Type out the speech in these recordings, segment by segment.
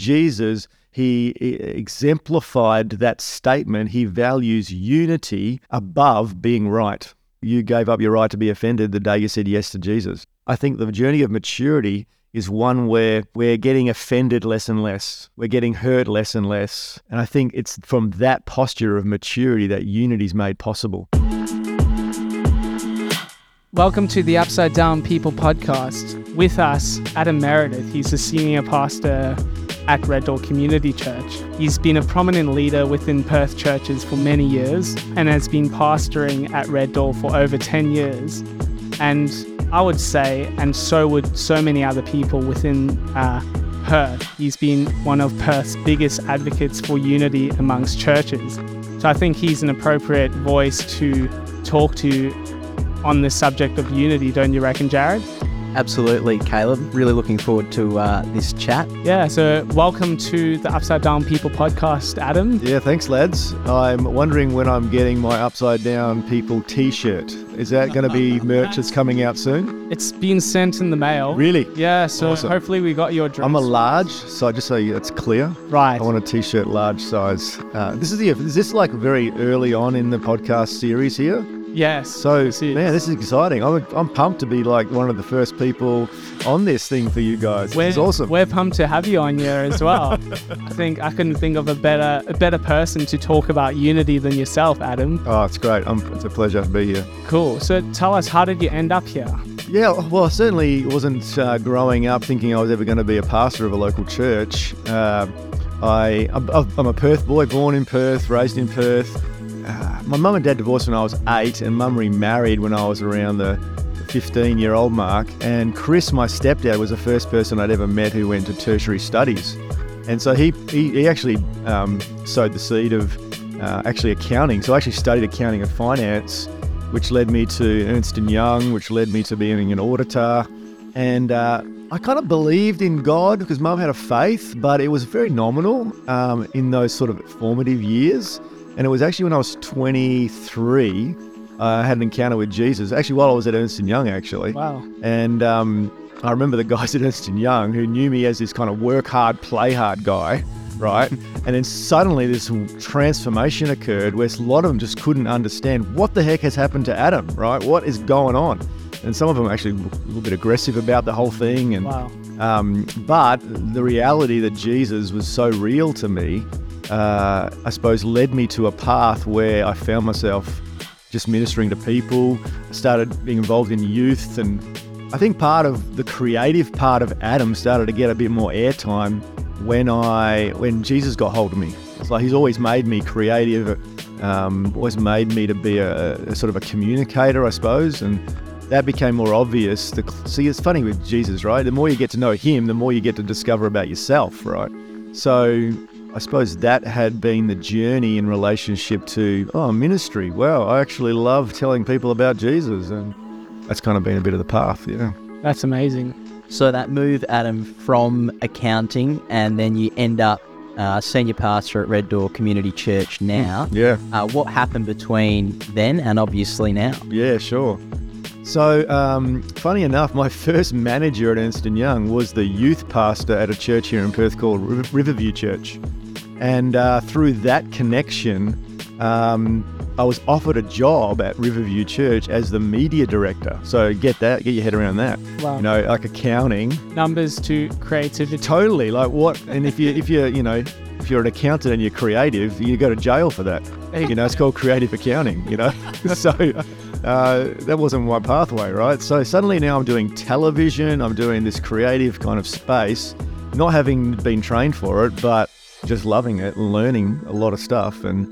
Jesus, he exemplified that statement. He values unity above being right. You gave up your right to be offended the day you said yes to Jesus. I think the journey of maturity is one where we're getting offended less and less. We're getting hurt less and less. And I think it's from that posture of maturity that unity is made possible. Welcome to the Upside Down People podcast. With us, Adam Meredith. He's a senior pastor at Red Door Community Church. He's been a prominent leader within Perth churches for many years and has been pastoring at Red Door for over 10 years. And I would say, and so would so many other people within uh, Perth, he's been one of Perth's biggest advocates for unity amongst churches. So I think he's an appropriate voice to talk to on the subject of unity, don't you reckon, Jarryd? Absolutely, Caleb. Really looking forward to uh, this chat. Yeah, so welcome to the Upside Down People podcast, Adam. Yeah, thanks, lads. I'm wondering when I'm getting my Upside Down People t shirt. Is that going to be merch that's coming out soon? It's been sent in the mail. Really? Yeah, so Awesome. hopefully we got your address. I'm a large, so just so it's clear, Right. I want a t-shirt large size. Uh, this is the is this like very early on in the podcast series here? Yes. So man, this is exciting. I'm I'm pumped to be like one of the first people on this thing for you guys. we're, It's awesome. We're pumped to have you on here as well. I think I couldn't think of a better a better person to talk about unity than yourself, Adam. Oh, it's great. Um, it's a pleasure to be here. Cool. So tell us, how did you end up here? Yeah, well, I certainly wasn't uh, growing up thinking I was ever going to be a pastor of a local church. Uh, I, I'm, I'm a Perth boy, born in Perth, raised in Perth. Uh, my mum and dad divorced when I was eight, and mum remarried when I was around the 15 year old mark. And Chris, my stepdad, was the first person I'd ever met who went to tertiary studies. And so he, he, he actually um, sowed the seed of uh, actually accounting. So I actually studied accounting and finance, which led me to Ernst & Young, which led me to being an auditor. And uh, I kind of believed in God because mum had a faith, but it was very nominal um, in those sort of formative years. And it was actually when I was 23, uh, I had an encounter with Jesus. Actually, while I was at Ernst & Young, actually. Wow. And um, I remember the guys at Ernst & Young who knew me as this kind of work hard, play hard guy, right? and then suddenly this transformation occurred where a lot of them just couldn't understand what the heck has happened to Adam, right? What is going on? And some of them actually a little bit aggressive about the whole thing. And Wow. um, but the reality that Jesus was so real to me, uh, I suppose, led me to a path where I found myself just ministering to people. Started being involved in youth, and I think part of the creative part of Adam started to get a bit more airtime when I when Jesus got hold of me. It's like He's always made me creative, um, always made me to be a, a sort of a communicator, I suppose, and that became more obvious. The, see, it's funny with Jesus, right? The more you get to know Him, the more you get to discover about yourself, right? So I suppose that had been the journey in relationship to oh ministry. Wow, I actually love telling people about Jesus, and that's kind of been a bit of the path, yeah. That's amazing. So that move, Adam, from accounting, and then you end up uh, senior pastor at Red Door Community Church now. Yeah, Uh, what happened between then and obviously now? yeah, sure. So, um, funny enough, my first manager at Ernst & Young was the youth pastor at a church here in Perth called Riv- Riverview Church. And uh, through that connection, um, I was offered a job at Riverview Church as the media director. So get that, get your head around that. Wow. You know, like accounting, Numbers to creativity. totally. Like what? And if you if you you know if you're an accountant and you're creative, you go to jail for that. You know, it's called creative accounting. You know, so uh, that wasn't my pathway, right? So suddenly now I'm doing television. I'm doing this creative kind of space, not having been trained for it, but just loving it, and learning a lot of stuff. And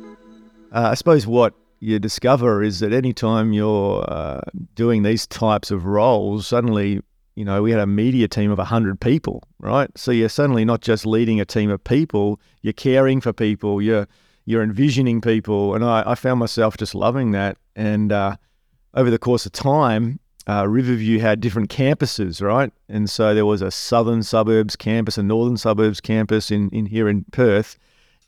uh, I suppose what you discover is that anytime you're uh, doing these types of roles, suddenly, you know, we had a media team of 100 people, right? So you're suddenly not just leading a team of people, you're caring for people, you're, you're envisioning people. And I, I found myself just loving that. And uh, over the course of time, uh, Riverview had different campuses, right? And so there was a southern suburbs campus, a northern suburbs campus in, in here in Perth.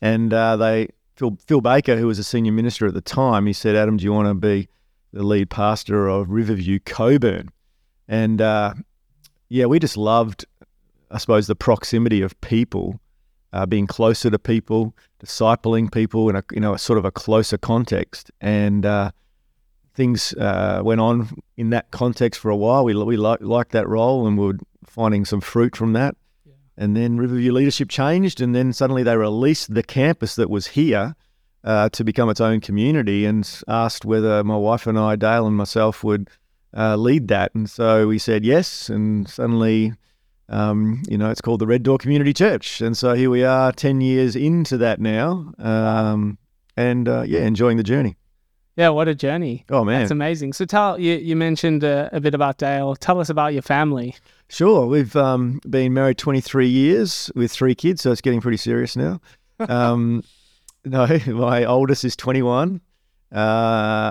And uh, they, Phil, Phil Baker, who was a senior minister at the time, he said, Adam, do you want to be the lead pastor of Riverview Cockburn? And uh, yeah, we just loved, I suppose, the proximity of people uh, being closer to people, discipling people in a you know a sort of a closer context, and uh, things uh, went on in that context for a while. We we li- liked that role, and we were finding some fruit from that. Yeah. And then Riverview leadership changed, and then suddenly they released the campus that was here uh, to become its own community, and asked whether my wife and I, Dale and myself, would uh, lead that. And so we said yes, and suddenly. Um, you know, it's called the Red Door Community Church, and so here we are, ten years into that now, um, and uh, yeah, enjoying the journey. Yeah, what a journey. Oh man, That's amazing. So tell you you mentioned uh, a bit about Dale. Tell us about your family. Sure. We've um, been married 23 years with three kids, so it's getting pretty serious now. Um, no, my oldest is 21. Uh,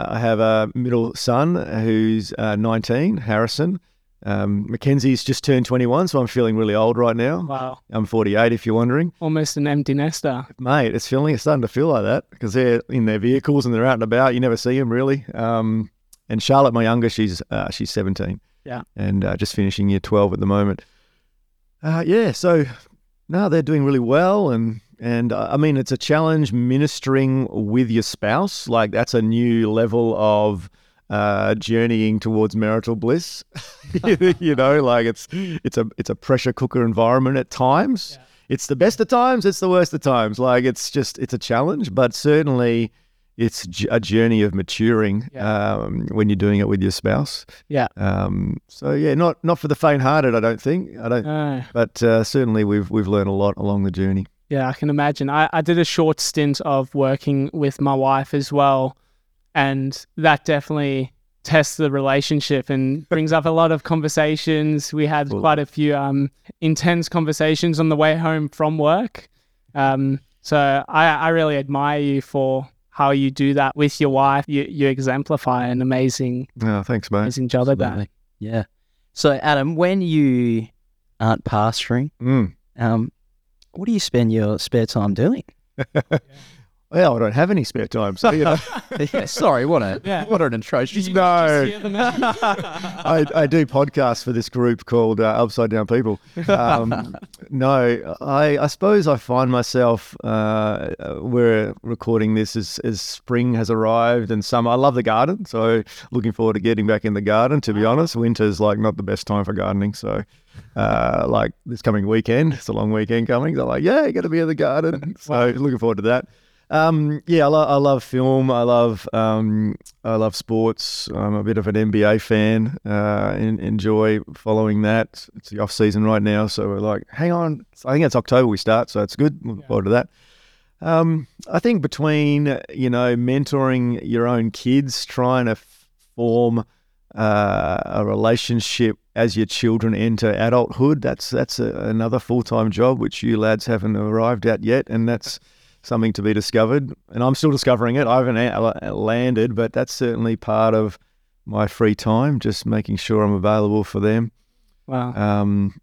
I have a middle son who's uh, 19, Harrison. Um, Mackenzie's just turned 21, so I'm feeling really old right now. Wow, I'm 48, if you're wondering. almost an empty nester. Mate, it's feeling it's starting to feel like that because they're in their vehicles and they're out and about. You never see them really. Um, and Charlotte, my younger, she's uh, she's 17. Yeah. And uh, just finishing year 12 at the moment. Uh, yeah. So no, they're doing really well, and and uh, I mean it's a challenge ministering with your spouse. Like that's a new level of uh, journeying towards marital bliss. you know, like it's it's a it's a pressure cooker environment at times. Yeah. It's the best of times. It's the worst of times. Like it's just it's a challenge, but certainly it's a journey of maturing Yeah. um, when you're doing it with your spouse. Yeah. Um, so yeah, not not for the faint-hearted. I don't think. I don't. But uh, certainly we've we've learned a lot along the journey. yeah, I can imagine. I, I did a short stint of working with my wife as well, and that definitely tests the relationship and brings up a lot of conversations. We had Cool. quite a few um, intense conversations on the way home from work. Um, so I, I really admire you for how you do that with your wife. You, you exemplify an amazing, Oh, thanks, mate. amazing job at that. Absolutely. Yeah. So, Adam, when you aren't pastoring, Mm. um, what do you spend your spare time doing? Well, I don't have any spare time, so you know, yeah, sorry, what a Yeah. what an atrocious. You No. just hear the message? I, I do podcasts for this group called uh, Upside Down People. Um, no, I, I suppose I find myself, uh, uh, we're recording this as, as spring has arrived and summer. I love the garden, so looking forward to getting back in the garden, to be honest. Winter's like not the best time for gardening, so uh, like this coming weekend, it's a long weekend coming. So I'm like, yeah, got to be in the garden. So looking forward to that. Um, yeah, I, lo- I love film. I love um, I love sports. I'm a bit of an NBA fan. Uh, and enjoy following that. It's the off season right now, so we're like, hang on. I think it's October we start, so it's good. Looking Yeah. forward to that. Um, I think between you know mentoring your own kids, trying to f- form uh, a relationship as your children enter adulthood, that's that's a, another full time job which you lads haven't arrived at yet, and that's something to be discovered. And I'm still discovering it. I haven't a- landed, but that's certainly part of my free time, just making sure I'm available for them. Wow. Um,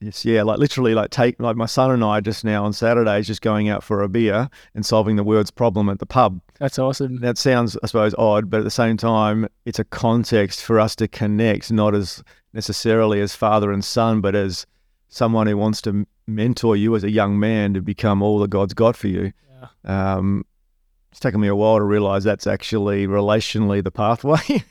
yes, yeah, like literally, like take like my son and I just now on Saturdays just going out for a beer and solving the world's problem at the pub. That's awesome. That sounds, I suppose, odd, but at the same time, it's a context for us to connect, not as necessarily as father and son, but as someone who wants to mentor you as a young man to become all that God's got for you. Yeah. Um, it's taken me a while to realize that's actually relationally the pathway.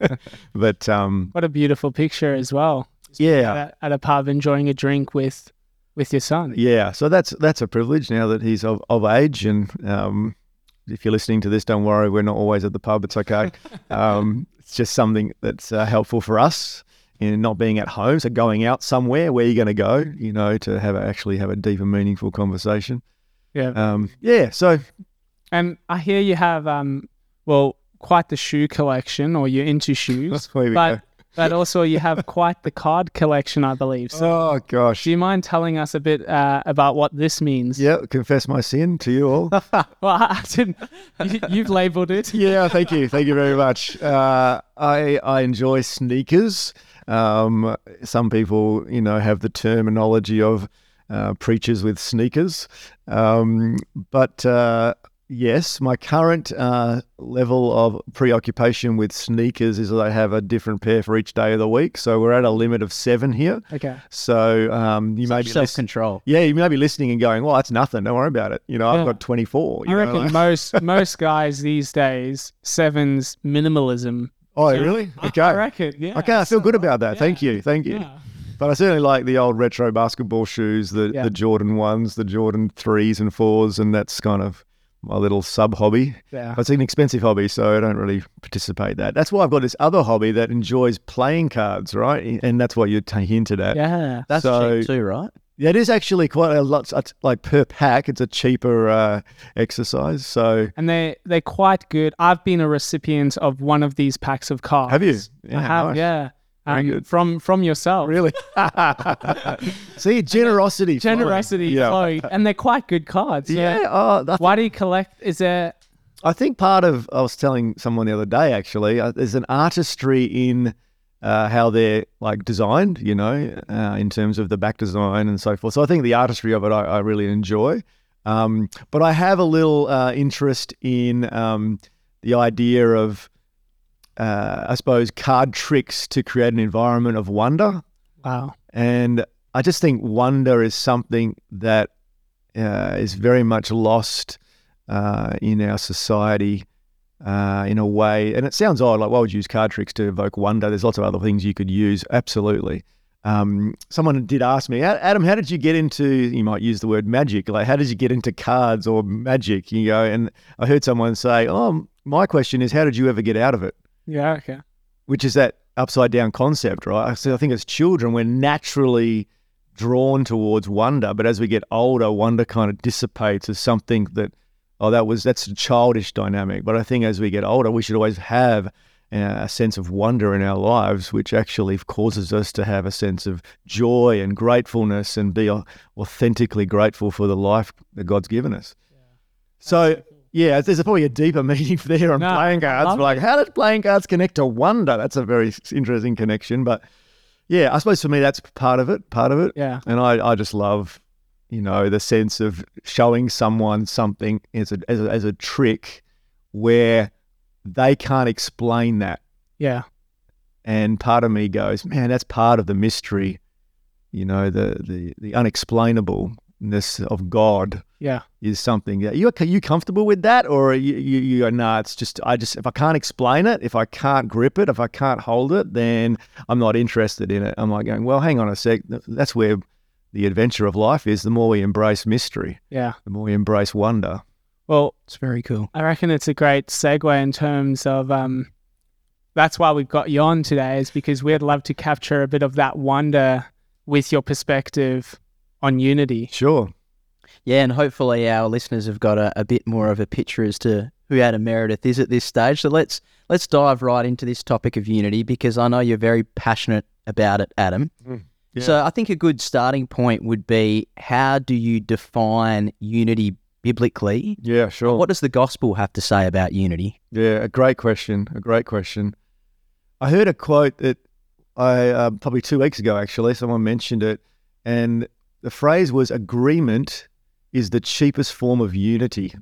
but um, What a beautiful picture as well. yeah, At, at a pub enjoying a drink with with your son. Yeah, so that's that's a privilege now that he's of, of age. And um, if you're listening to this, don't worry, we're not always at the pub. It's okay. um, it's just something that's uh, helpful for us in not being at home. So going out somewhere, where you're going to go, you know, to have a, actually have a deep and meaningful conversation. Yeah. Um, yeah. So And I hear you have um well quite the shoe collection or you're into shoes. but go. but also you have quite the card collection, I believe. So Oh gosh. do you mind telling us a bit uh, about what this means? Yeah, confess my sin to you all. Well, I didn't. You, you've labelled it. yeah, thank you, thank you very much. Uh, I I enjoy sneakers. Um, some people, you know, have the terminology of uh, preachers with sneakers, um, but uh, yes. My current uh, level of preoccupation with sneakers is that I have a different pair for each day of the week. So we're at a limit of seven here. Okay. So um, you may be Self listening. control. Yeah, you may be listening and going, "Well, that's nothing. Don't worry about it." You know, Yeah. I've got 24. I know, reckon like- most most guys these days sevens minimalism. Oh, Yeah. really? Okay. I reckon. Yeah. Okay, I feel good about that. Yeah. Thank you. Thank you. Yeah. But I certainly like the old retro basketball shoes, the, Yeah. the Jordan ones, the Jordan threes and fours, and that's kind of my little sub hobby. Yeah. It's an expensive hobby, so I don't really participate in that. That's why I've got this other hobby that enjoys playing cards, right? And that's why you're t- hinted at. Yeah. That's So- cheap too, right? Yeah, it is actually quite a lot. Like per pack, it's a cheaper uh, exercise. So And they they're quite good. I've been a recipient of one of these packs of cards. have you? I have, nice. yeah. Um. From from yourself. Really? See, generosity. flowing. Generosity Yeah. And they're quite good cards. Yeah. Oh, I Why do you collect? Is there I think part of I was telling someone the other day actually uh, there's an artistry in uh, how they're like designed, you know, uh, in terms of the back design and so forth. So I think the artistry of it I, I really enjoy. Um, but I have a little uh, interest in um, the idea of, uh, I suppose, card tricks to create an environment of wonder. wow. And I just think wonder is something that uh, is very much lost uh, in our society uh, in a way. And it sounds odd, like why would you use card tricks to evoke wonder? There's lots of other things you could use. Absolutely. Um, someone did ask me, Adam, how did you get into? You might use the word magic. Like, how did you get into cards or magic? You go, and I heard someone say, "Oh, my question is, how did you ever get out of it?" Yeah, okay. which is that upside down concept, right? So I think as children, we're naturally drawn towards wonder, but as we get older, wonder kind of dissipates as something that, oh, that was that's a childish dynamic. But I think as we get older, we should always have uh, a sense of wonder in our lives, which actually causes us to have a sense of joy and gratefulness and be authentically grateful for the life that God's given us. So, yeah, there's probably a deeper meaning there on No, playing cards. Like, how does playing cards connect to wonder? That's a very interesting connection. But yeah, I suppose for me, that's part of it, part of it. Yeah. And I, I just love, you know, the sense of showing someone something as a, as a, as a trick where they can't explain that. Yeah. And part of me goes, man, that's part of the mystery, you know, the, the, the unexplainableness of God Yeah. is something that you are you comfortable with that, or are you, you, you go, nah, it's just I just if I can't explain it, if I can't grip it, if I can't hold it, then I'm not interested in it. I'm like going, well, hang on a sec, that's where the adventure of life is. The more we embrace mystery, Yeah. the more we embrace wonder. Well, It's very cool. I reckon it's a great segue in terms of um that's why we've got you on today is because we'd love to capture a bit of that wonder with your perspective on unity. Sure. Yeah, and hopefully our listeners have got a, a bit more of a picture as to who Adam Meredith is at this stage. So let's let's dive right into this topic of unity because I know you're very passionate about it, Adam. Yeah. So I think a good starting point would be how do you define unity biblically? Yeah, sure. What does the gospel have to say about unity? Yeah, a great question. A great question. I heard a quote that I uh, probably two weeks ago actually. Someone mentioned it, and the phrase was "agreement is the cheapest form of unity." I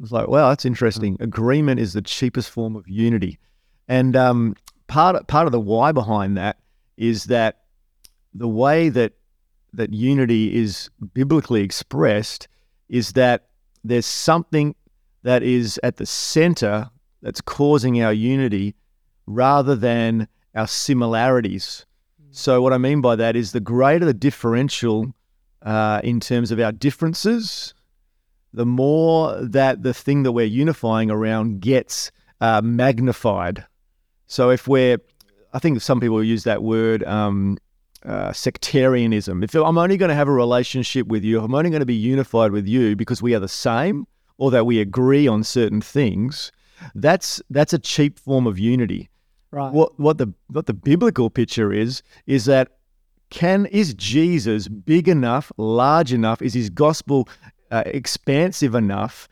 was like, "Wow, that's interesting." Agreement is the cheapest form of unity, and um, part part of the why behind that is that the way that that unity is biblically expressed is that there's something that is at the center that's causing our unity rather than our similarities. So, what I mean by that is the greater the differential uh, in terms of our differences, the more that the thing that we're unifying around gets uh, magnified. So, if we're, I think some people use that word um, uh, sectarianism. If I'm only going to have a relationship with you, if I'm only going to be unified with you because we are the same or that we agree on certain things, that's that's a cheap form of unity. Right. What what the what the biblical picture is is that can is Jesus big enough, large enough? Is his gospel uh, expansive enough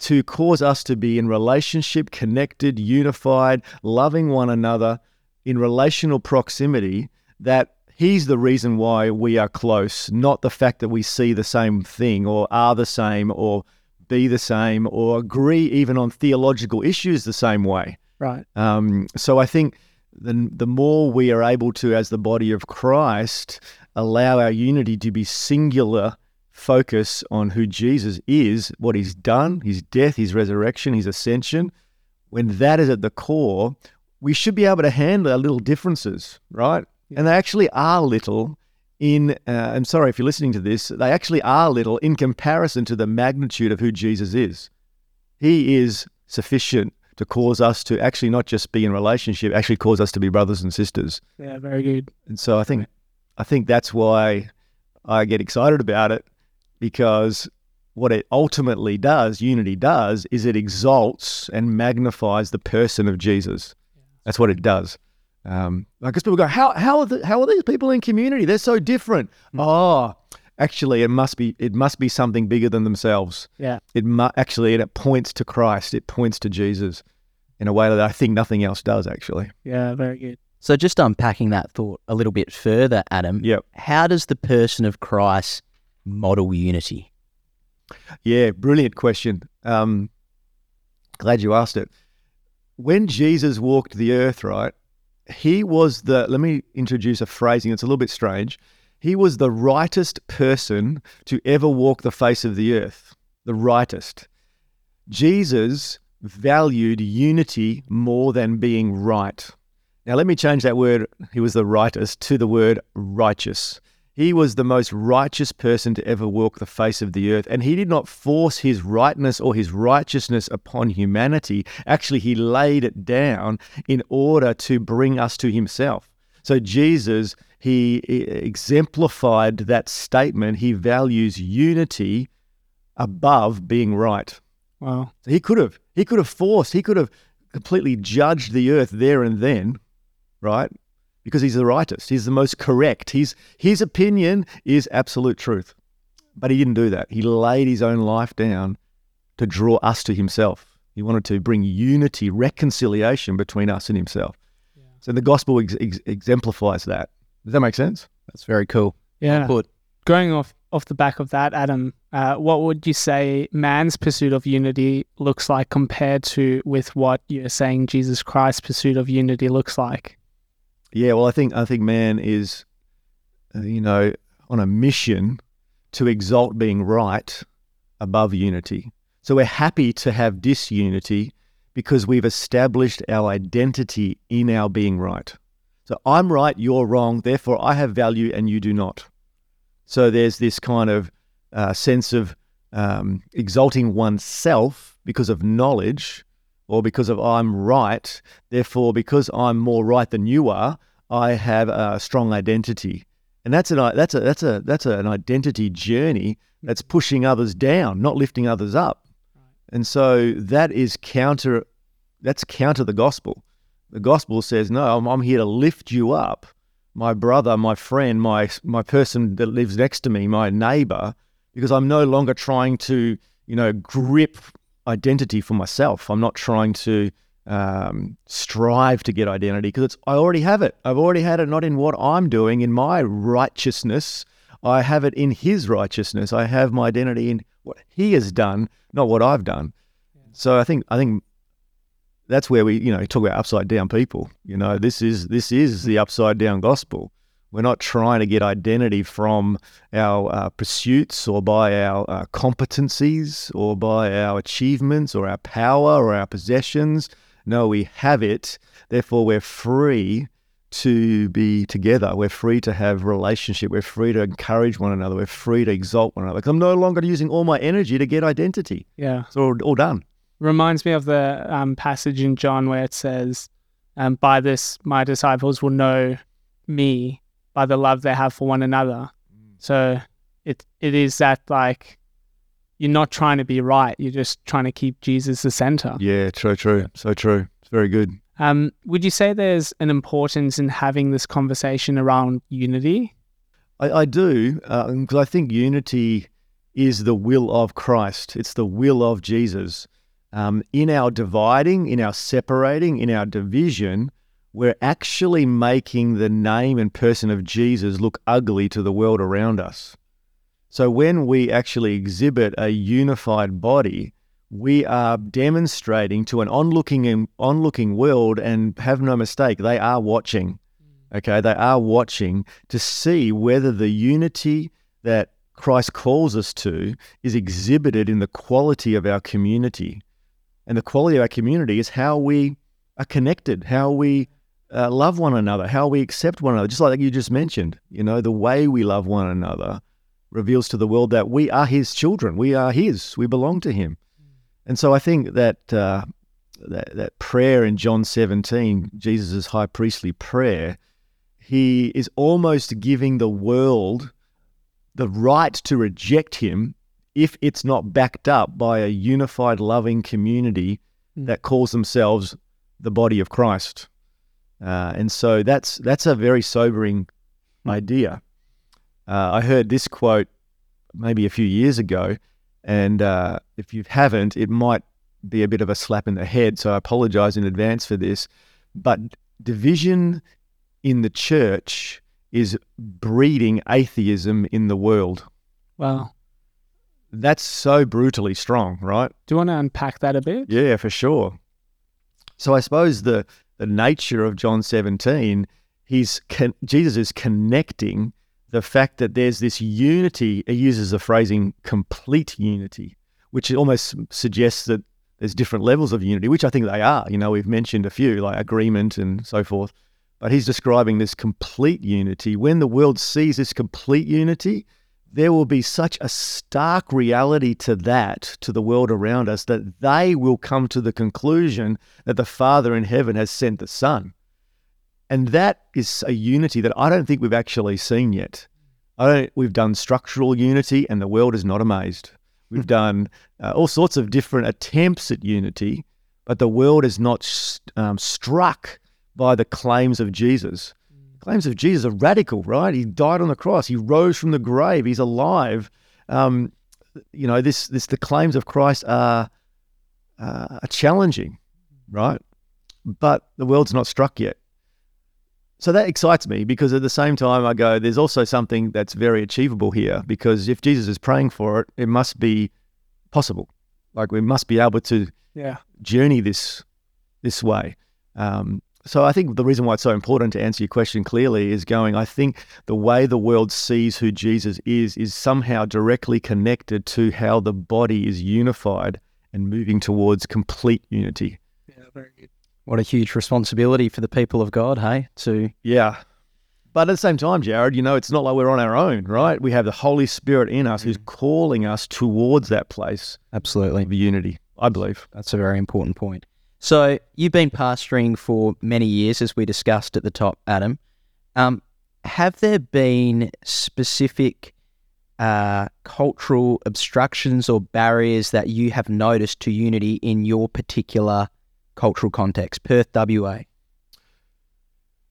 to cause us to be in relationship, connected, unified, loving one another in relational proximity? That he's the reason why we are close, not the fact that we see the same thing or are the same or be the same or agree even on theological issues the same way. Right. Um, so I think the, the more we are able to, as the body of Christ, allow our unity to be singular focus on who Jesus is, what he's done, his death, his resurrection, his ascension, when that is at the core, we should be able to handle our little differences, right? Yeah. And they actually are little in, uh, I'm sorry if you're listening to this, they actually are little in comparison to the magnitude of who Jesus is. He is sufficient to cause us to actually not just be in relationship, actually cause us to be brothers and sisters. Yeah, very good. And so I think, I think that's why I get excited about it because what it ultimately does, unity does, is it exalts and magnifies the person of Jesus. That's what it does. Um, I guess people go, how how are the, how are these people in community? They're so different. Mm. Oh, actually, it must be it must be something bigger than themselves. Yeah. It mu- actually it points to Christ. It points to Jesus in a way that I think nothing else does. Actually, Yeah, very good. So just unpacking that thought a little bit further, Adam. Yep. How does the person of Christ model unity? Yeah, brilliant question. Um, glad you asked it. When Jesus walked the earth, right, he was the, let me introduce a phrasing that's a little bit strange. He was the rightest person to ever walk the face of the earth, the rightest. Jesus valued unity more than being right. Now, let me change that word, he was the rightest, to the word righteous. He was the most righteous person to ever walk the face of the earth, and he did not force his rightness or his righteousness upon humanity. Actually, he laid it down in order to bring us to himself. So, Jesus, he exemplified that statement. He values unity above being right. Wow. So he could have, he could have forced, he could have completely judged the earth there and then, right? Because he's the rightest, he's the most correct. He's, his opinion is absolute truth. But he didn't do that. He laid his own life down to draw us to himself. He wanted to bring unity, reconciliation between us and himself. So the gospel ex- ex- exemplifies that. Does that make sense? That's very cool. Yeah. Put. Going off off the back of that, Adam, uh, what would you say man's pursuit of unity looks like compared to with what you're saying Jesus Christ's pursuit of unity looks like? Yeah, well, I think I think man is, uh, you know, on a mission to exalt being right above unity. So we're happy to have disunity because we've established our identity in our being right. So I'm right, you're wrong, therefore I have value and you do not. So there's this kind of uh, sense of um, exalting oneself because of knowledge or because of I'm right. Therefore, because I'm more right than you are, I have a strong identity. And that's an that's a that's a that's an identity journey that's pushing others down, not lifting others up. And so that is counter that's counter the gospel. The gospel says, no, I'm, I'm here to lift you up, my brother, my friend, my my person that lives next to me, my neighbor, because I'm no longer trying to, you know, grip identity for myself. I'm not trying to um, strive to get identity because it's I already have it. I've already had it not in what I'm doing in my righteousness. I have it in His righteousness. I have my identity in what He has done, not what I've done. So I think I think that's where we you know talk about upside down people. You know this is this is the upside down gospel. We're not trying to get identity from our uh, pursuits or by our uh, competencies or by our achievements or our power or our possessions. No, we have it. Therefore, we're free to be together. We're free to have relationship. We're free to encourage one another. We're free to exalt one another. I'm no longer using all my energy to get identity. Yeah. It's all, all done. Reminds me of the um, passage in John where it says, um, By this my disciples will know me by the love they have for one another. So it it is that like you're not trying to be right, you're just trying to keep Jesus the center. Yeah, true, true. So true. It's very good. Um, would you say there's an importance in having this conversation around unity? I, I do, because I think unity is the will of Christ. It's the will of Jesus. Um, in our dividing, in our separating, in our division, we're actually making the name and person of Jesus look ugly to the world around us. So when we actually exhibit a unified body, we are demonstrating to an onlooking onlooking world, and have no mistake, they are watching. Okay, they are watching to see whether the unity that Christ calls us to is exhibited in the quality of our community. And the quality of our community is how we are connected, how we uh, love one another, how we accept one another. Just like you just mentioned, you know, the way we love one another reveals to the world that we are His children. We are His. We belong to Him. And so I think that uh, that, that prayer in John 17, Jesus' high priestly prayer, he is almost giving the world the right to reject him if it's not backed up by a unified, loving community mm. that calls themselves the body of Christ. Uh, and so that's that's a very sobering mm. idea. Uh, I heard this quote maybe a few years ago, and uh, if you haven't, it might be a bit of a slap in the head. So I apologize in advance for this. But division in the church is breeding atheism in the world. Wow. That's so brutally strong, right? Do you want to unpack that a bit? Yeah, for sure. So I suppose the the nature of John 17, he's con- Jesus is connecting the fact that there's this unity. He uses the phrasing complete unity, which almost suggests that there's different levels of unity, which I think they are. You know, we've mentioned a few like agreement and so forth. But he's describing this complete unity. When the world sees this complete unity, there will be such a stark reality to that, to the world around us, that they will come to the conclusion that the Father in heaven has sent the Son. And that is a unity that I don't think we've actually seen yet. I don't, we've done structural unity, and the world is not amazed. We've done uh, all sorts of different attempts at unity, but the world is not um, struck by the claims of Jesus. Claims of Jesus are radical, right? He died on the cross. He rose from the grave. He's alive. Um, you know, this this the claims of Christ are uh, are challenging, right? But the world's not struck yet. So that excites me because at the same time I go, there's also something that's very achievable here because if Jesus is praying for it, it must be possible. Like we must be able to yeah. journey this this way. Um, so I think the reason why it's so important to answer your question clearly is going, I think the way the world sees who Jesus is is somehow directly connected to how the body is unified and moving towards complete unity. Yeah, very good. What a huge responsibility for the people of God, hey? To Yeah. But at the same time, Jarryd, you know, it's not like we're on our own, right? We have the Holy Spirit in us who's mm. calling us towards that place. Absolutely. Of unity, I believe. That's a very important point. So you've been pastoring for many years, as we discussed at the top, Adam. Um, have there been specific uh, cultural obstructions or barriers that you have noticed to unity in your particular cultural context, Perth, WA?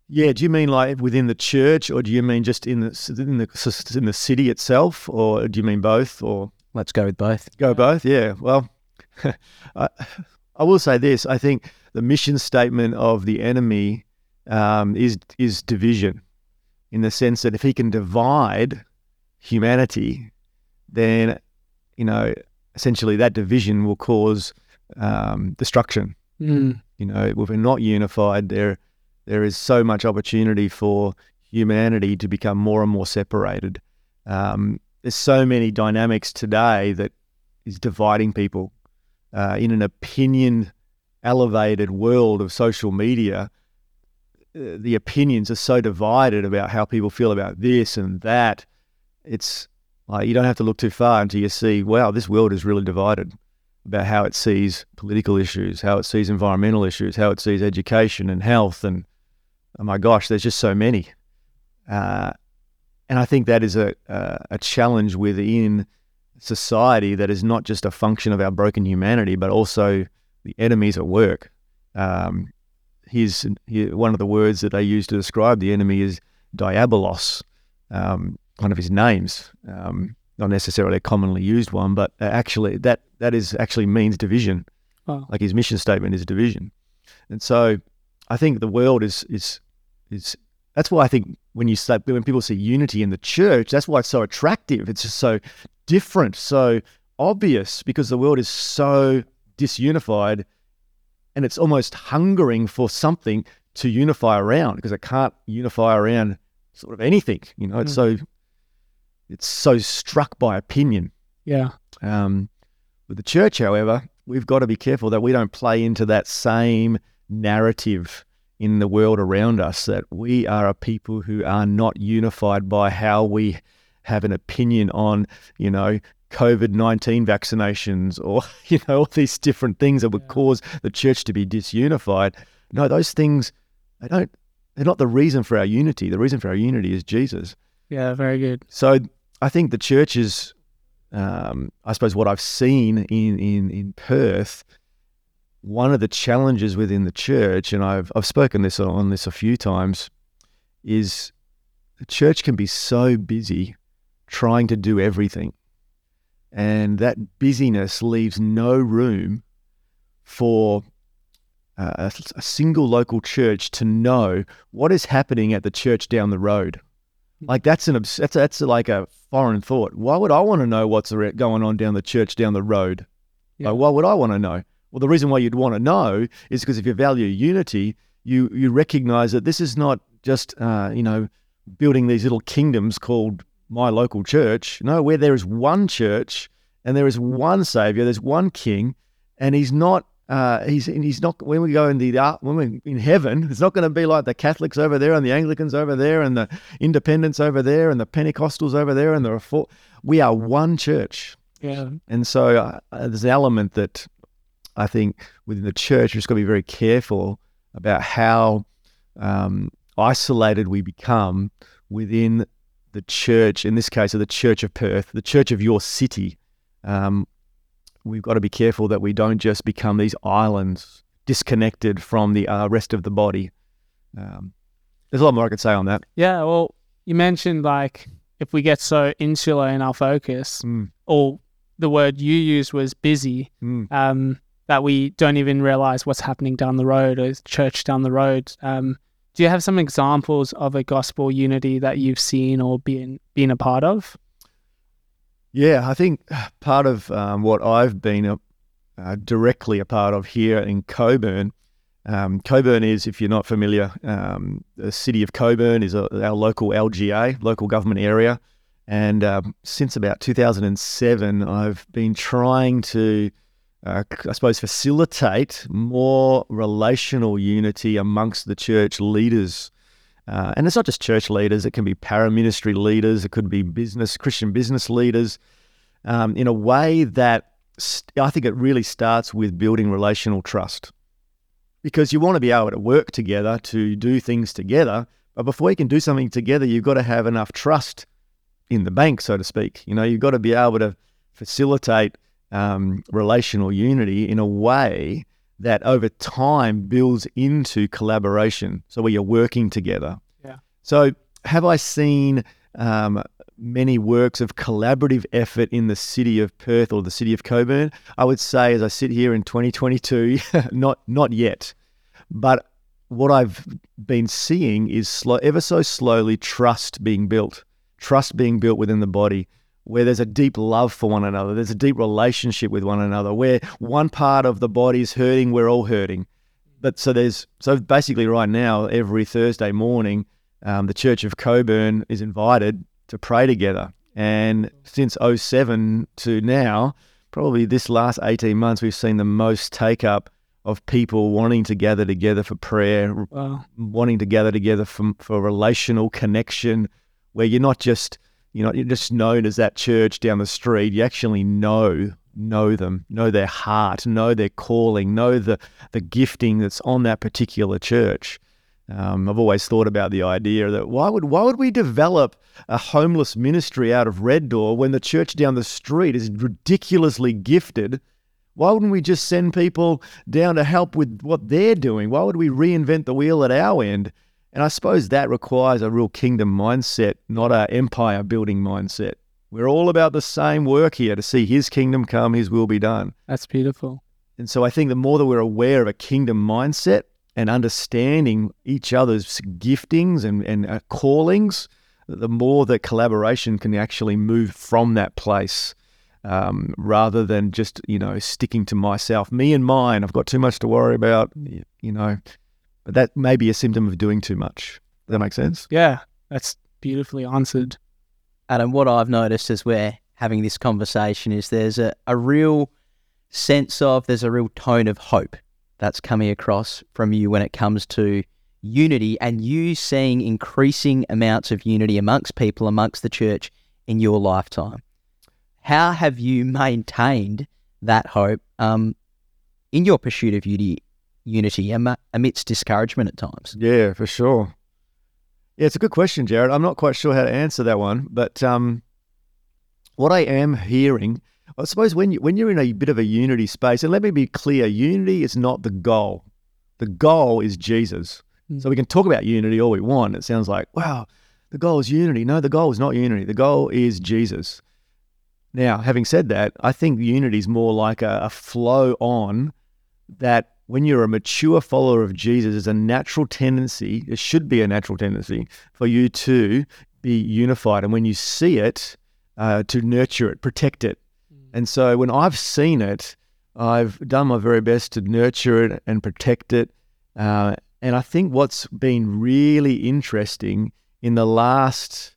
Yeah, do you mean like within the church, or do you mean just in the in the in the city itself, or do you mean both? Or let's go with both. Go both. Yeah. Well, I, I will say this: I think the mission statement of the enemy um, is is division, in the sense that if he can divide humanity, then you know essentially that division will cause um, destruction. Mm. You know, if we're not unified, there there is so much opportunity for humanity to become more and more separated. Um, there's so many dynamics today that is dividing people uh, in an opinion elevated world of social media, uh, the opinions are so divided about how people feel about this and that. It's like you don't have to look too far until you see, wow, this world is really divided about how it sees political issues, how it sees environmental issues, how it sees education and health. And oh my gosh, there's just so many. Uh, and I think that is a, a, a challenge within society that is not just a function of our broken humanity, but also the enemies at work. Um, one of the words that they use to describe the enemy is diabolos, um, one of his names. Um, not necessarily a commonly used one, but actually that that is actually means division. Wow. Like his mission statement is division, and so I think the world is is is that's why I think when you say when people see unity in the church, that's why it's so attractive. It's just so different, so obvious because the world is so disunified and it's almost hungering for something to unify around because it can't unify around sort of anything. You know, it's Mm. so it's so struck by opinion. Yeah. Um, with the church, however, we've got to be careful that we don't play into that same narrative in the world around us that we are a people who are not unified by how we have an opinion on, you know, COVID 19 vaccinations or, you know, all these different things that would Yeah. cause the church to be disunified. No, those things, they don't, they're not the reason for our unity. The reason for our unity is Jesus. Yeah. Very good. So I think the church is, um, I suppose, what I've seen in, in, in Perth. One of the challenges within the church, and I've I've spoken this on this a few times, is the church can be so busy trying to do everything, and that busyness leaves no room for uh, a, a single local church to know what is happening at the church down the road. Like that's an that's that's like a foreign thought. Why would I want to know what's going on down the church down the road? Yeah. Like, why would I want to know? Well, the reason why you'd want to know is because if you value unity, you you recognize that this is not just uh, you know building these little kingdoms called my local church. No, where there is one church and there is one savior, there's one king, and he's not. Uh, he's he's not when we go in the uh, when we're in heaven. It's not going to be like the Catholics over there and the Anglicans over there and the Independents over there and the Pentecostals over there and the Refor- We are one church. Yeah. And so uh, there's an element that I think within the church, we've just got to be very careful about how um, isolated we become within the church, in this case, of the Church of Perth, the church of your city. Um, we've got to be careful that we don't just become these islands disconnected from the uh, rest of the body. Um, there's a lot more I could say on that. Yeah. Well, you mentioned like if we get so insular in our focus, Mm, or the word you used was busy, mm. um, that we don't even realize what's happening down the road or church down the road. Um, do you have some examples of a gospel unity that you've seen or been been a part of? Yeah, I think part of um, what I've been a, uh, directly a part of here in Cockburn. Um, Cockburn is, if you're not familiar, um, the city of Cockburn is a, our local LGA, local government area. And um, since about 2007, I've been trying to, uh, I suppose, facilitate more relational unity amongst the church leaders. Uh, and it's not just church leaders, it can be paraministry leaders, it could be business, Christian business leaders, um, in a way that st- I think it really starts with building relational trust. Because you want to be able to work together to do things together, but before you can do something together, you've got to have enough trust in the bank, so to speak. You know, you've got to be able to facilitate um, relational unity in a way that over time builds into collaboration. So where you're working together. Yeah. So have I seen um, many works of collaborative effort in the city of Perth or the city of Cockburn? I would say, as I sit here in 2022, not not yet. But what I've been seeing is slow, ever so slowly trust being built, trust being built within the body, where there's a deep love for one another, there's a deep relationship with one another, where one part of the body is hurting, we're all hurting. But so there's so basically right now, every Thursday morning, um, the Church of Cockburn is invited to pray together. And since 07 to now, probably this last 18 months, we've seen the most take up of people wanting to gather together for prayer, Wow. wanting to gather together for, for relational connection, where you're not just you know you're just known as that church down the street. You actually know know them, know their heart, know their calling, know the the gifting that's on that particular church. Um, I've always thought about the idea that why would why would we develop a homeless ministry out of Red Door when the church down the street is ridiculously gifted? Why wouldn't we just send people down to help with what they're doing? Why would we reinvent the wheel at our end? And I suppose that requires a real kingdom mindset, not a empire building mindset. We're all about the same work here to see his kingdom come, his will be done. That's beautiful. And so I think the more that we're aware of a kingdom mindset and understanding each other's giftings and, and uh, callings, the more that collaboration can actually move from that place um, rather than just, you know, sticking to myself, me and mine. I've got too much to worry about, you know. But that may be a symptom of doing too much. Does that make sense? Yeah, that's beautifully answered. Adam, what I've noticed as we're having this conversation is there's a, a real sense of, there's a real tone of hope that's coming across from you when it comes to unity and you seeing increasing amounts of unity amongst people, amongst the church in your lifetime. How have you maintained that hope um, in your pursuit of unity, unity amidst discouragement at times? Yeah, for sure. Yeah, it's a good question, Jarryd. I'm not quite sure how to answer that one, but um, what I am hearing, I suppose, when you, when you're in a bit of a unity space, and let me be clear, unity is not the goal. The goal is Jesus. Mm. So we can talk about unity all we want. It sounds like, wow, the goal is unity. No, the goal is not unity. The goal is Jesus. Now, having said that, I think unity is more like a, a flow on that when you're a mature follower of Jesus, there's a natural tendency, it should be a natural tendency for you to be unified. And when you see it, uh, to nurture it, protect it. Mm. And so when I've seen it, I've done my very best to nurture it and protect it. Uh, and I think what's been really interesting in the last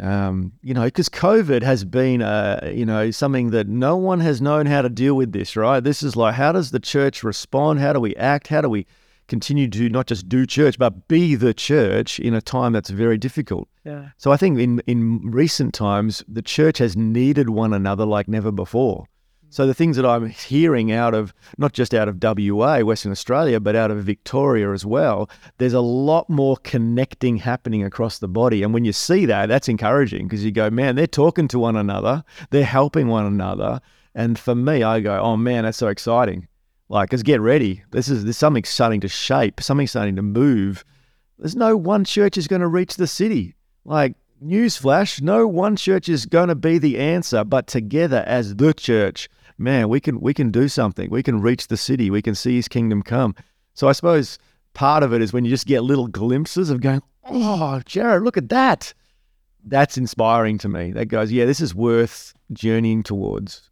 um, you know, because COVID has been, uh, you know, something that no one has known how to deal with this, right? This is like, how does the church respond? How do we act? How do we continue to not just do church, but be the church in a time that's very difficult? Yeah. So I think in, in recent times, the church has needed one another like never before. So the things that I'm hearing out of not just out of WA, Western Australia, but out of Victoria as well, there's a lot more connecting happening across the body. And when you see that, that's encouraging because you go, man, they're talking to one another, they're helping one another. And for me, I go, oh man, that's so exciting. Like, cause get ready. This is there's something starting to shape, something starting to move. There's no one church is going to reach the city. Like, newsflash, no one church is going to be the answer, but together as the church, man, we can we can do something. We can reach the city. We can see His kingdom come. So I suppose part of it is when you just get little glimpses of going, oh, Jarryd, look at that. That's inspiring to me. That goes, yeah, this is worth journeying towards.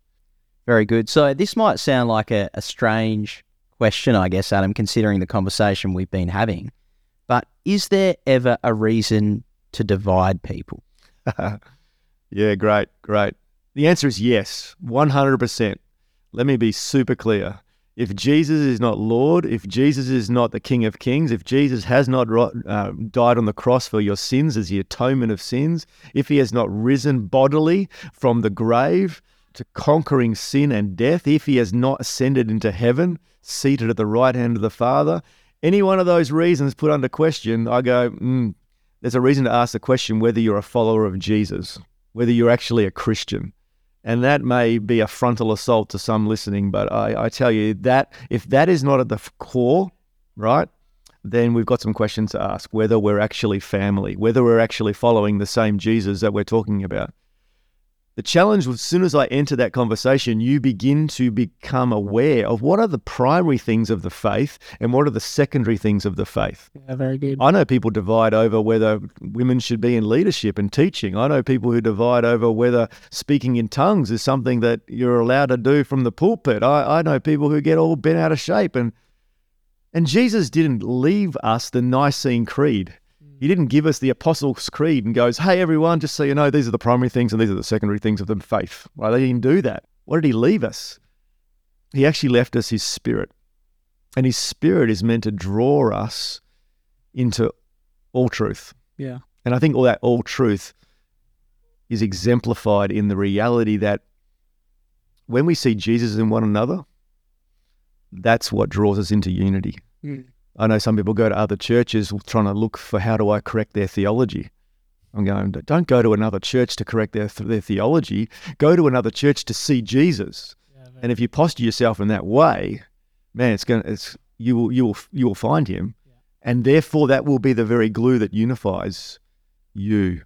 Very good. So this might sound like a, a strange question, I guess, Adam, considering the conversation we've been having. But is there ever a reason to divide people? yeah, great, great. The answer is yes, 100%. Let me be super clear. If Jesus is not Lord, if Jesus is not the King of Kings, if Jesus has not uh, died on the cross for your sins as the atonement of sins, if he has not risen bodily from the grave to conquering sin and death, if he has not ascended into heaven, seated at the right hand of the Father, any one of those reasons put under question, I go, mm, there's a reason to ask the question whether you're a follower of Jesus, whether you're actually a Christian. And that may be a frontal assault to some listening, but I, I tell you that if that is not at the core, right, then we've got some questions to ask whether we're actually family, whether we're actually following the same Jesus that we're talking about. The challenge was as soon as I enter that conversation, you begin to become aware of what are the primary things of the faith and what are the secondary things of the faith. Yeah, very good. I know people divide over whether women should be in leadership and teaching. I know people who divide over whether speaking in tongues is something that you're allowed to do from the pulpit. I, I know people who get all bent out of shape and and Jesus didn't leave us the Nicene Creed. He didn't give us the Apostles' Creed and goes, hey, everyone, just so you know, these are the primary things and these are the secondary things of the faith. Well, They didn't do that. What did he leave us? He actually left us his spirit. And his spirit is meant to draw us into all truth. Yeah. And I think all that all truth is exemplified in the reality that when we see Jesus in one another, that's what draws us into unity. Mm. I know some people go to other churches trying to look for how do I correct their theology. I'm going, don't go to another church to correct their, their theology. Go to another church to see Jesus. Yeah, and if you posture yourself in that way, man, it's going to, it's, you will, you will, you will find him. Yeah. And therefore that will be the very glue that unifies you.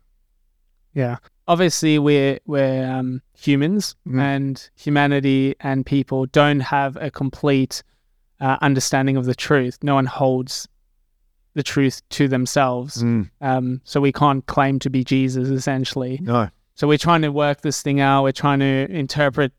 Yeah. Obviously, we're, we're um, humans mm. and humanity and people don't have a complete uh, understanding of the truth. No one holds the truth to themselves. Mm, Um, so we can't claim to be Jesus, essentially. no. So we're trying to work this thing out. We're trying to interpret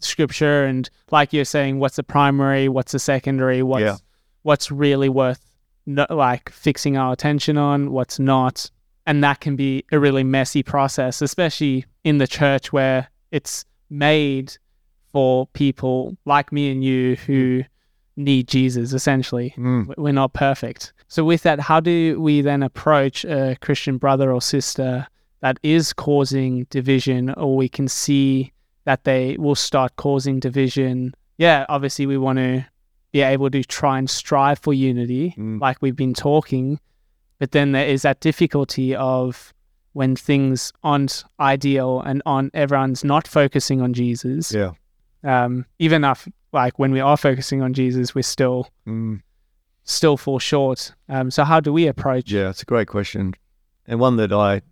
scripture and, like you're saying, what's the primary, what's the secondary, what's Yeah. what's really worth no, like fixing our attention on, what's not, and that can be a really messy process, especially in the church where it's made for people like me and you who need Jesus. Essentially, Mm. we're not perfect. So, with that, how do we then approach a Christian brother or sister that is causing division, or we can see that they will start causing division? Yeah, obviously, we want to be able to try and strive for unity, Mm. like we've been talking. But then there is that difficulty of when things aren't ideal and on everyone's not focusing on Jesus. Yeah. Um, even if like when we are focusing on Jesus, we're still Mm. still fall short. Um, so how do we approach? Yeah, it's a great question, and one that I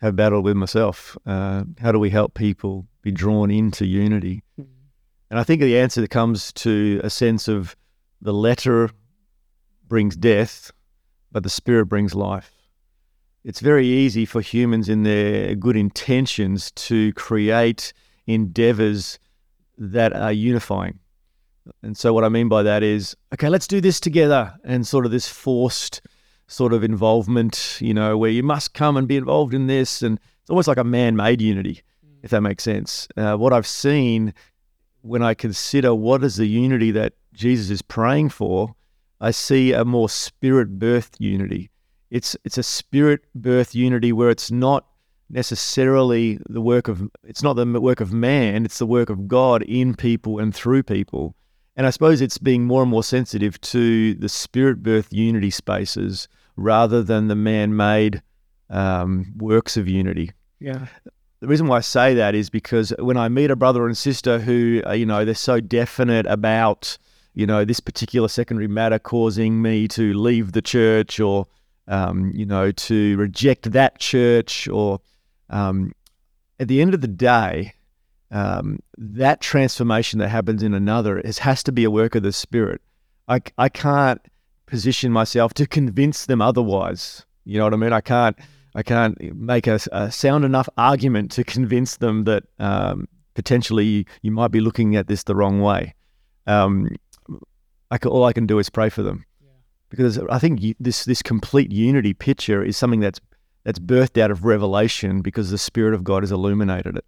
have battled with myself. Uh, how do we help people be drawn into unity? And I think the answer that comes to a sense of the letter brings death, but the spirit brings life. It's very easy for humans in their good intentions to create endeavors that are unifying. And so, what I mean by that is, okay, let's do this together, and sort of this forced sort of involvement, you know, where you must come and be involved in this. And it's almost like a man made unity, if that makes sense. Uh, what I've seen when I consider what is the unity that Jesus is praying for, I see a more spirit birthed unity. It's it's a spirit birth unity where it's not necessarily the work of it's not the work of man, it's the work of God in people and through people. And I suppose it's being more and more sensitive to the spirit birth unity spaces rather than the man made um, works of unity Yeah. the reason why I say that is because when I meet a brother and sister who, uh, you know, they're so definite about, you know, this particular secondary matter causing me to leave the church or, um, you know, to reject that church or, um, at the end of the day, um, that transformation that happens in another is, has to be a work of the spirit. I, I can't position myself to convince them otherwise. You know what I mean? I can't I can't make a, a sound enough argument to convince them that um, potentially you, you might be looking at this the wrong way. Um, I can, all I can do is pray for them because I think you, this this complete unity picture is something that's that's birthed out of revelation because the Spirit of God has illuminated it.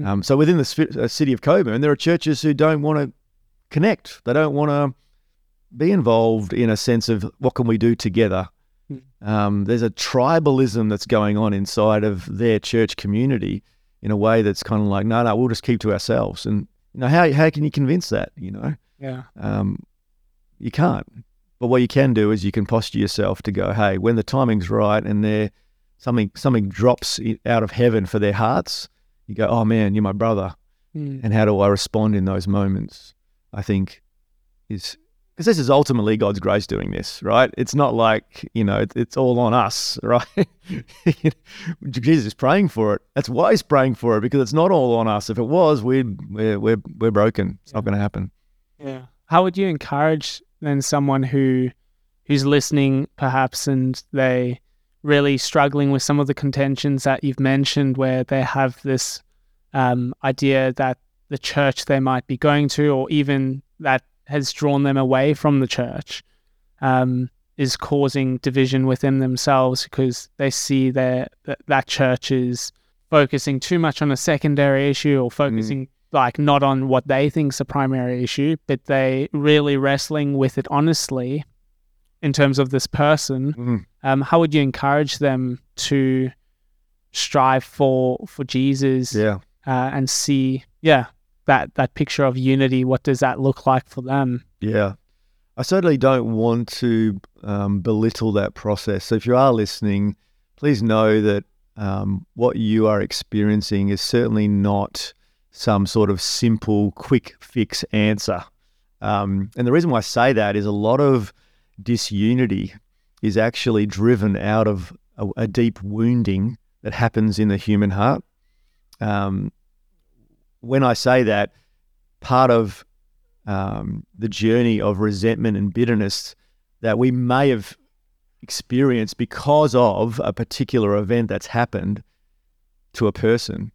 Mm. Um, so within the uh, city of Cockburn, there are churches who don't want to connect. They don't want to be involved in a sense of what can we do together. Mm. Um, there's a tribalism that's going on inside of their church community in a way that's kind of like, no, no, we'll just keep to ourselves. And you know, how how can you convince that? You know, Yeah. um, you can't. But what you can do is you can posture yourself to go, hey, when the timing's right and there something something drops out of heaven for their hearts, you go, oh man, you're my brother. Mm. And how do I respond in those moments? I think is because this is ultimately God's grace doing this, right? It's not like you know it's, it's all on us, right? Jesus is praying for it. That's why he's praying for it because it's not all on us. If it was, we'd we're we're, we're broken. It's not going to happen. Yeah. How would you encourage then someone who who's listening perhaps and they really struggling with some of the contentions that you've mentioned where they have this um, idea that the church they might be going to or even that has drawn them away from the church um, is causing division within themselves because they see their, that that church is focusing too much on a secondary issue or focusing like not on what they think is the primary issue, but they really wrestling with it honestly in terms of this person. Mm. Um, how would you encourage them to strive for for Jesus Yeah. uh, and see, yeah, that that picture of unity? What does that look like for them? Yeah. I certainly don't want to um, belittle that process. So if you are listening, please know that um, what you are experiencing is certainly not some sort of simple, quick fix answer. Um, and the reason why I say that is a lot of disunity is actually driven out of a, a deep wounding that happens in the human heart. Um, when I say that, part of um, the journey of resentment and bitterness that we may have experienced because of a particular event that's happened to a person.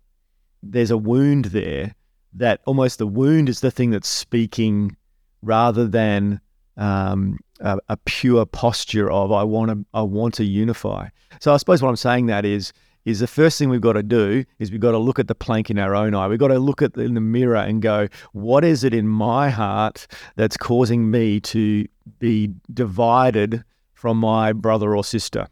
There's a wound there that almost the wound is the thing that's speaking rather than um, a, a, pure posture of I want to I want to unify. So I suppose what I'm saying that is is the first thing we've got to do is we've got to look at the plank in our own eye. We've got to look at the, in the mirror and go, what is it in my heart that's causing me to be divided from my brother or sister?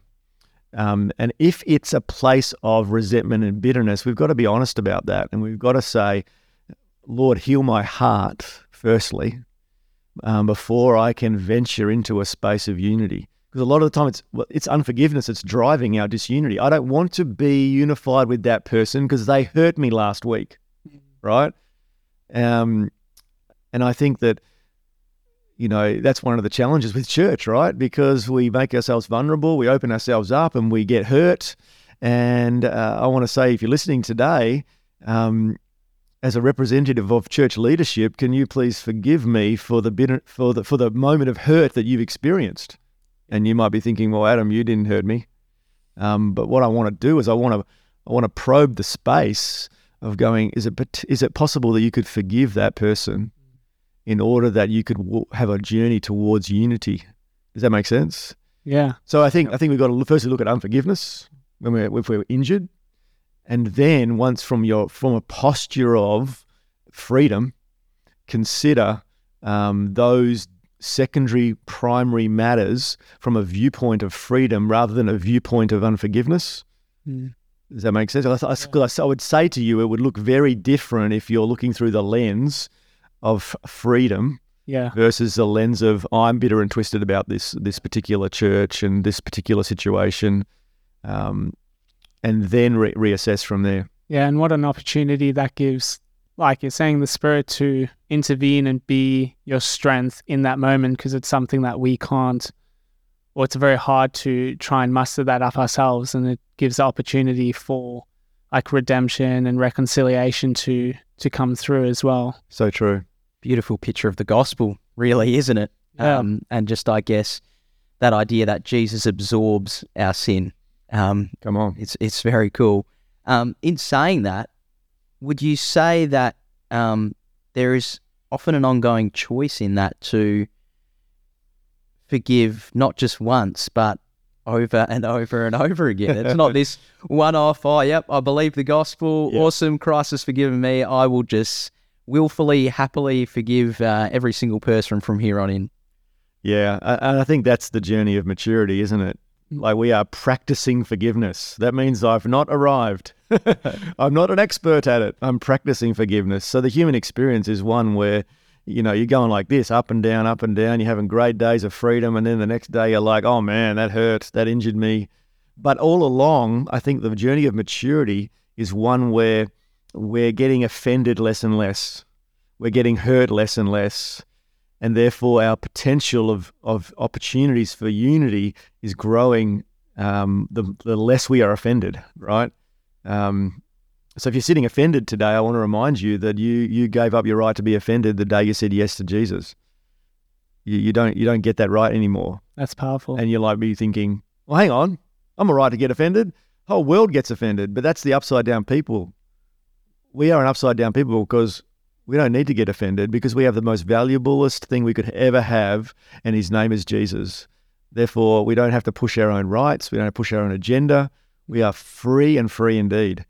Um, and if it's a place of resentment and bitterness, we've got to be honest about that, and we've got to say, Lord, heal my heart firstly, um, before I can venture into a space of unity. Because a lot of the time it's it's unforgiveness that's driving our disunity. I don't want to be unified with that person because they hurt me last week, right? Um, and I think that you know that's one of the challenges with church, right? Because we make ourselves vulnerable, we open ourselves up, and we get hurt. And uh, I want to say, if you're listening today, um, as a representative of church leadership, can you please forgive me for the bitter, for the for the moment of hurt that you've experienced? And you might be thinking, well, Adam, you didn't hurt me. Um, but what I want to do is I want to I want to probe the space of going. Is it is it possible that you could forgive that person in order that you could w- have a journey towards unity? Does that make sense? Yeah. So I think I think we've got to firstly look at unforgiveness when we're if we're injured and then once from your from a posture of freedom consider um, those secondary primary matters from a viewpoint of freedom rather than a viewpoint of unforgiveness mm. does that make sense I, I, I, would say to you it would look very different if you're looking through the lens of freedom yeah. versus the lens of I'm bitter and twisted about this this particular church and this particular situation. Um, and then re- reassess from there. Yeah, and what an opportunity that gives, like you're saying, the spirit to intervene and be your strength in that moment because it's something that we can't, or it's very hard to try and muster that up ourselves. And it gives the opportunity for like redemption and reconciliation to to come through as well. So true. Beautiful picture of the gospel, really, isn't it? Yeah. Um, and just, I guess, that idea that Jesus absorbs our sin um, Come on, it's it's very cool. Um, in saying that, would you say that um, there is often an ongoing choice in that to forgive not just once, but over and over and over again. It's not this one off, oh, yep, I believe the gospel, yep. awesome, Christ has forgiven me. I will just willfully, happily forgive uh, every single person from here on in. Yeah, and I think that's the journey of maturity, isn't it? Like we are practicing forgiveness. That means I've not arrived. I'm not an expert at it. I'm practicing forgiveness. So the human experience is one where, you know, you're going like this, up and down, up and down. You're having great days of freedom. And then the next day you're like, oh man, that hurt. That injured me. But all along, I think the journey of maturity is one where we're getting offended less and less. We're getting hurt less and less and therefore our potential of, of opportunities for unity is growing um, the, the less we are offended, right? Um, so if you're sitting offended today, I want to remind you that you you gave up your right to be offended the day you said yes to Jesus. You, you don't you don't get that right anymore. That's powerful. And you're like me thinking, well, hang on, I'm all right to get offended. Whole world gets offended, but that's the upside down people. We are an upside down people because we don't need to get offended because we have the most valuablest thing we could ever have, and his name is Jesus. Therefore, we don't have to push our own rights, we don't push our own agenda. We are free and free indeed.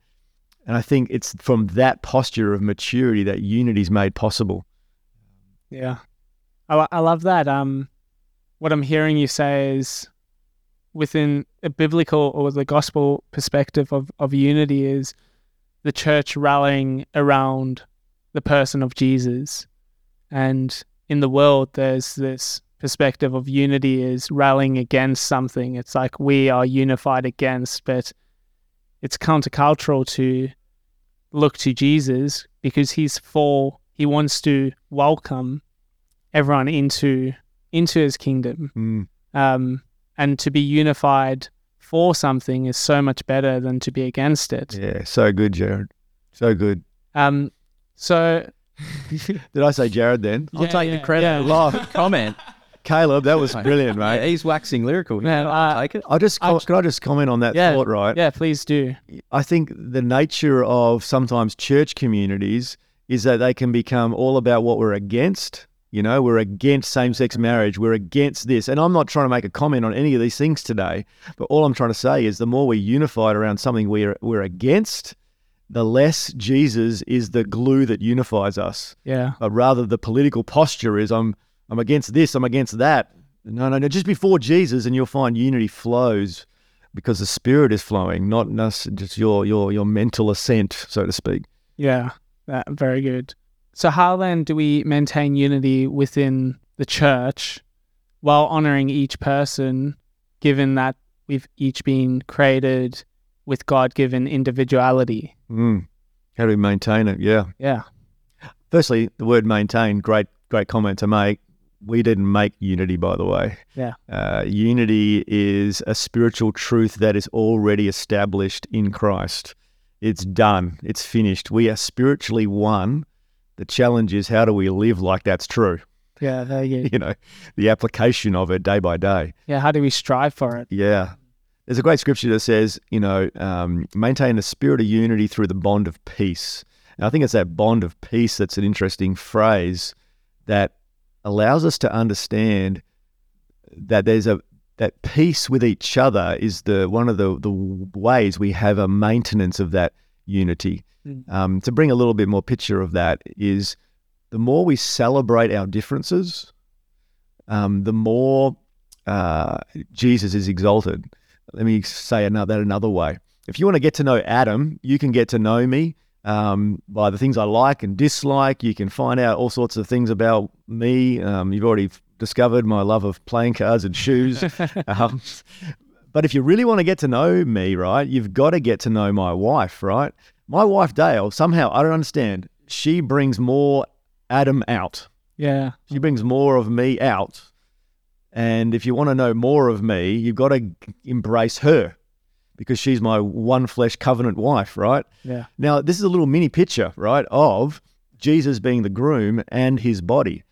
And I think it's from that posture of maturity that unity is made possible. Yeah. I, I love that. Um, what I'm hearing you say is within a biblical or the gospel perspective of, of unity is the church rallying around the person of Jesus. And in the world, there's this perspective of unity is rallying against something. It's like we are unified against, but it's countercultural to look to Jesus because he's for, he wants to welcome everyone into into his kingdom. Mm. Um, and to be unified for something is so much better than to be against it. Yeah, so good, Jarryd. So good. Um, so, Did I say Jarryd then? I'll Yeah, take yeah, the credit. yeah. Live comment. Caleb, that was brilliant, Yeah, mate. he's waxing lyrical. Man, I'll uh, take it. I just I- can I just comment on that Yeah, thought, right? Yeah, please do. I think the nature of sometimes church communities is that they can become all about what we're against. You know, we're against same sex marriage. We're against this. And I'm not trying to make a comment on any of these things today, but all I'm trying to say is the more we're unified around something we're, we're against, the less Jesus is the glue that unifies us. Yeah. But rather, the political posture is I'm, I'm against this, I'm against that. No, no, no. Just before Jesus, and you'll find unity flows because the Spirit is flowing, not just your your your mental assent, so to speak. Yeah. That, very good. So, how then do we maintain unity within the church while honoring each person, given that we've each been created with God given individuality? Mm. How do we maintain it? Yeah. Yeah. Firstly, the word maintain, great, great comment to make. We didn't make unity, by the way. Yeah. Uh, unity is a spiritual truth that is already established in Christ. It's done. It's finished. We are spiritually one. The challenge is how do we live like that's true? Yeah. Good. You know, the application of it day by day. Yeah. How do we strive for it? Yeah. There's a great scripture that says, you know, um, maintain the spirit of unity through the bond of peace. And I think it's that bond of peace that's an interesting phrase that allows us to understand that there's a that peace with each other is the one of the the ways we have a maintenance of that unity. Mm. Um, to bring a little bit more picture of that is the more we celebrate our differences, um, the more uh, Jesus is exalted. Let me say another, that another way. If you want to get to know Adam, you can get to know me um, by the things I like and dislike. You can find out all sorts of things about me. Um, you've already discovered my love of playing cards and shoes. um, but if you really want to get to know me, right, you've got to get to know my wife, right? My wife, Dale, somehow, I don't understand, she brings more Adam out. Yeah. She brings more of me out. And if you want to know more of me, you've got to embrace her because she's my one flesh covenant wife, right? Yeah. Now, this is a little mini picture, right, of Jesus being the groom and his body.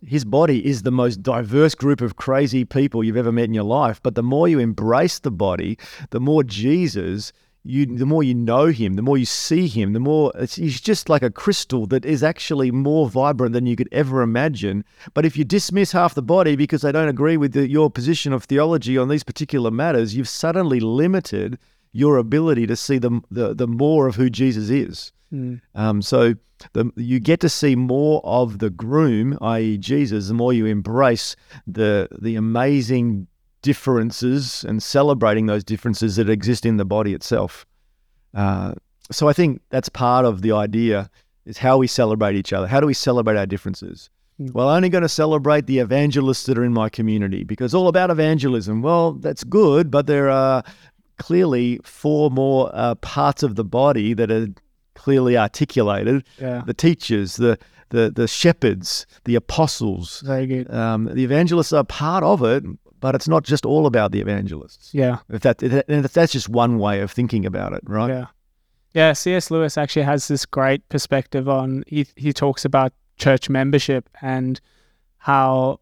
His body is the most diverse group of crazy people you've ever met in your life. But the more you embrace the body, the more Jesus, you, the more you know him, the more you see him, the more it's, he's just like a crystal that is actually more vibrant than you could ever imagine. But if you dismiss half the body because they don't agree with the, your position of theology on these particular matters, you've suddenly limited your ability to see the, the, the more of who Jesus is. Mm. Um, so the, you get to see more of the groom, i.e., Jesus, the more you embrace the the amazing differences and celebrating those differences that exist in the body itself. Uh, so I think that's part of the idea is how we celebrate each other. How do we celebrate our differences? Mm. Well, I'm only going to celebrate the evangelists that are in my community because all about evangelism. Well, that's good, but there are clearly four more uh, parts of the body that are clearly articulated Yeah. the teachers the the the shepherds the apostles Very good. um, the evangelists are part of it but it's not just all about the evangelists Yeah. if that if that's just one way of thinking about it right Yeah. Yeah, C.S. Lewis actually has this great perspective on he he talks about church membership and how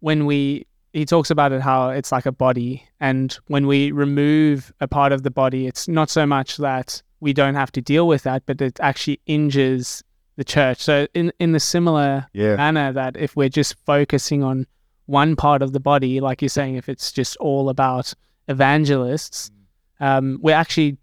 when we he talks about it how it's like a body and when we remove a part of the body it's not so much that we don't have to deal with that but it actually injures the church. So in in the similar yeah manner that if we're just focusing on one part of the body, like you're saying, if it's just all about evangelists, um, we're actually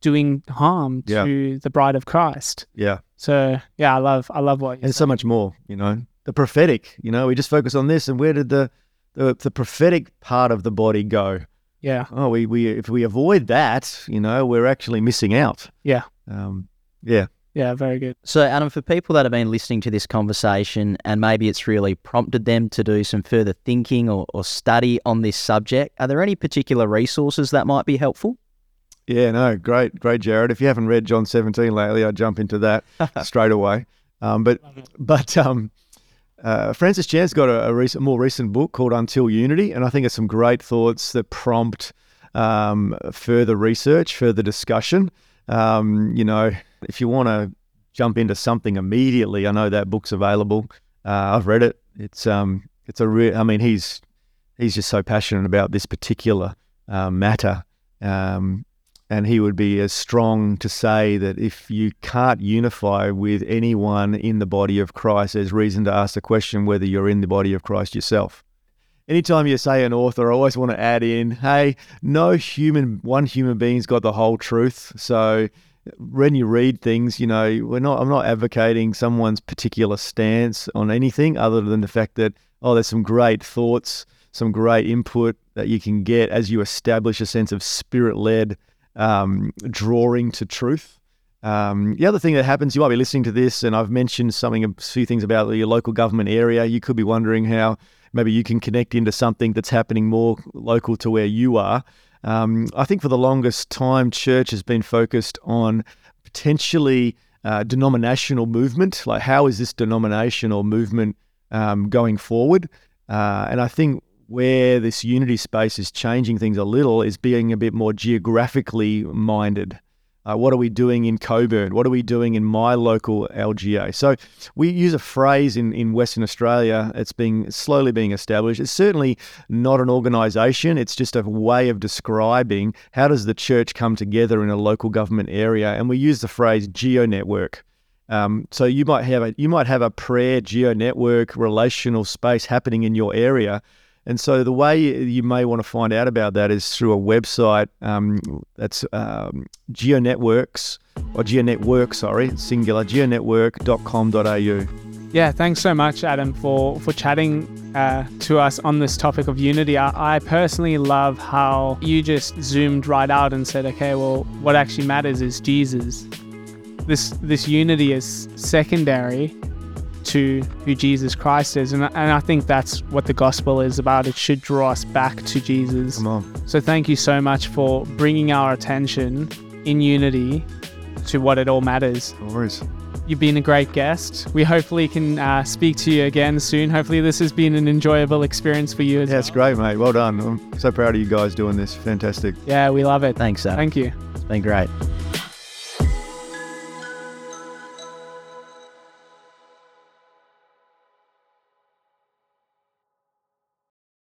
doing harm Yeah. to the bride of Christ. yeah. So yeah, I love I love what you and so much more you know? The prophetic you know? We just focus on this and where did the the, the prophetic part of the body go? Yeah, oh we, we if we avoid that you know we're actually missing out. Yeah. um yeah yeah, very good. So, Adam, for people that have been listening to this conversation and maybe it's really prompted them to do some further thinking or, or study on this subject, are there any particular resources that might be helpful? Yeah, no, great, great, Jarryd. If you haven't read John 17 lately, I'd jump into that straight away. Um, but but um, uh, Francis Chan's got a, a recent, more recent book called Until Unity, and I think it's some great thoughts that prompt um, further research, further discussion. Um, you know, if you want to jump into something immediately. I know that book's available. Uh, I've read it. It's um, it's a real. I mean, he's he's just so passionate about this particular uh, matter. Um, and he would be as strong to say that if you can't unify with anyone in the body of Christ, there's reason to ask the question whether you're in the body of Christ yourself. Anytime you say an author, I always want to add in, hey, no human, one human being's got the whole truth. So when you read things, you know, we're not, I'm not advocating someone's particular stance on anything other than the fact that, oh, there's some great thoughts, some great input that you can get as you establish a sense of spirit led um, drawing to truth. Um, the other thing that happens, you might be listening to this, and I've mentioned something, a few things about your local government area. You could be wondering how maybe you can connect into something that's happening more local to where you are. Um, I think for the longest time, church has been focused on potentially uh, denominational movement. Like, how is this denominational movement um, going forward? Uh, and I think where this unity space is changing things a little is being a bit more geographically minded. Uh, what are we doing in Cockburn? What are we doing in my local LGA? So we use a phrase in, in Western Australia. It's being slowly being established. It's certainly not an organisation. It's just a way of describing how does the church come together in a local government area. And we use the phrase geo network. Um, so you might have a you might have a prayer geo network relational space happening in your area and so the way you may want to find out about that is through a website um, that's um, GeoNetworks or GeoNetwork, sorry, singular, geonetwork.com.au. Yeah, thanks so much, Adam, for for chatting uh, to us on this topic of unity. I, I, personally love how you just zoomed right out and said, "Okay, well, what actually matters is Jesus. This this unity is secondary to who Jesus Christ is. And, and I think that's what the gospel is about. It should draw us back to Jesus. Come on. So thank you so much for bringing our attention in unity to what it all matters. No worries. You've been a great guest. We hopefully can uh, speak to you again soon. Hopefully, this has been an enjoyable experience for you as yeah, well. it's great, mate. Well done. I'm so proud of you guys doing this. Fantastic. Yeah, we love it. Thanks, Adam. Thank you. It's been great.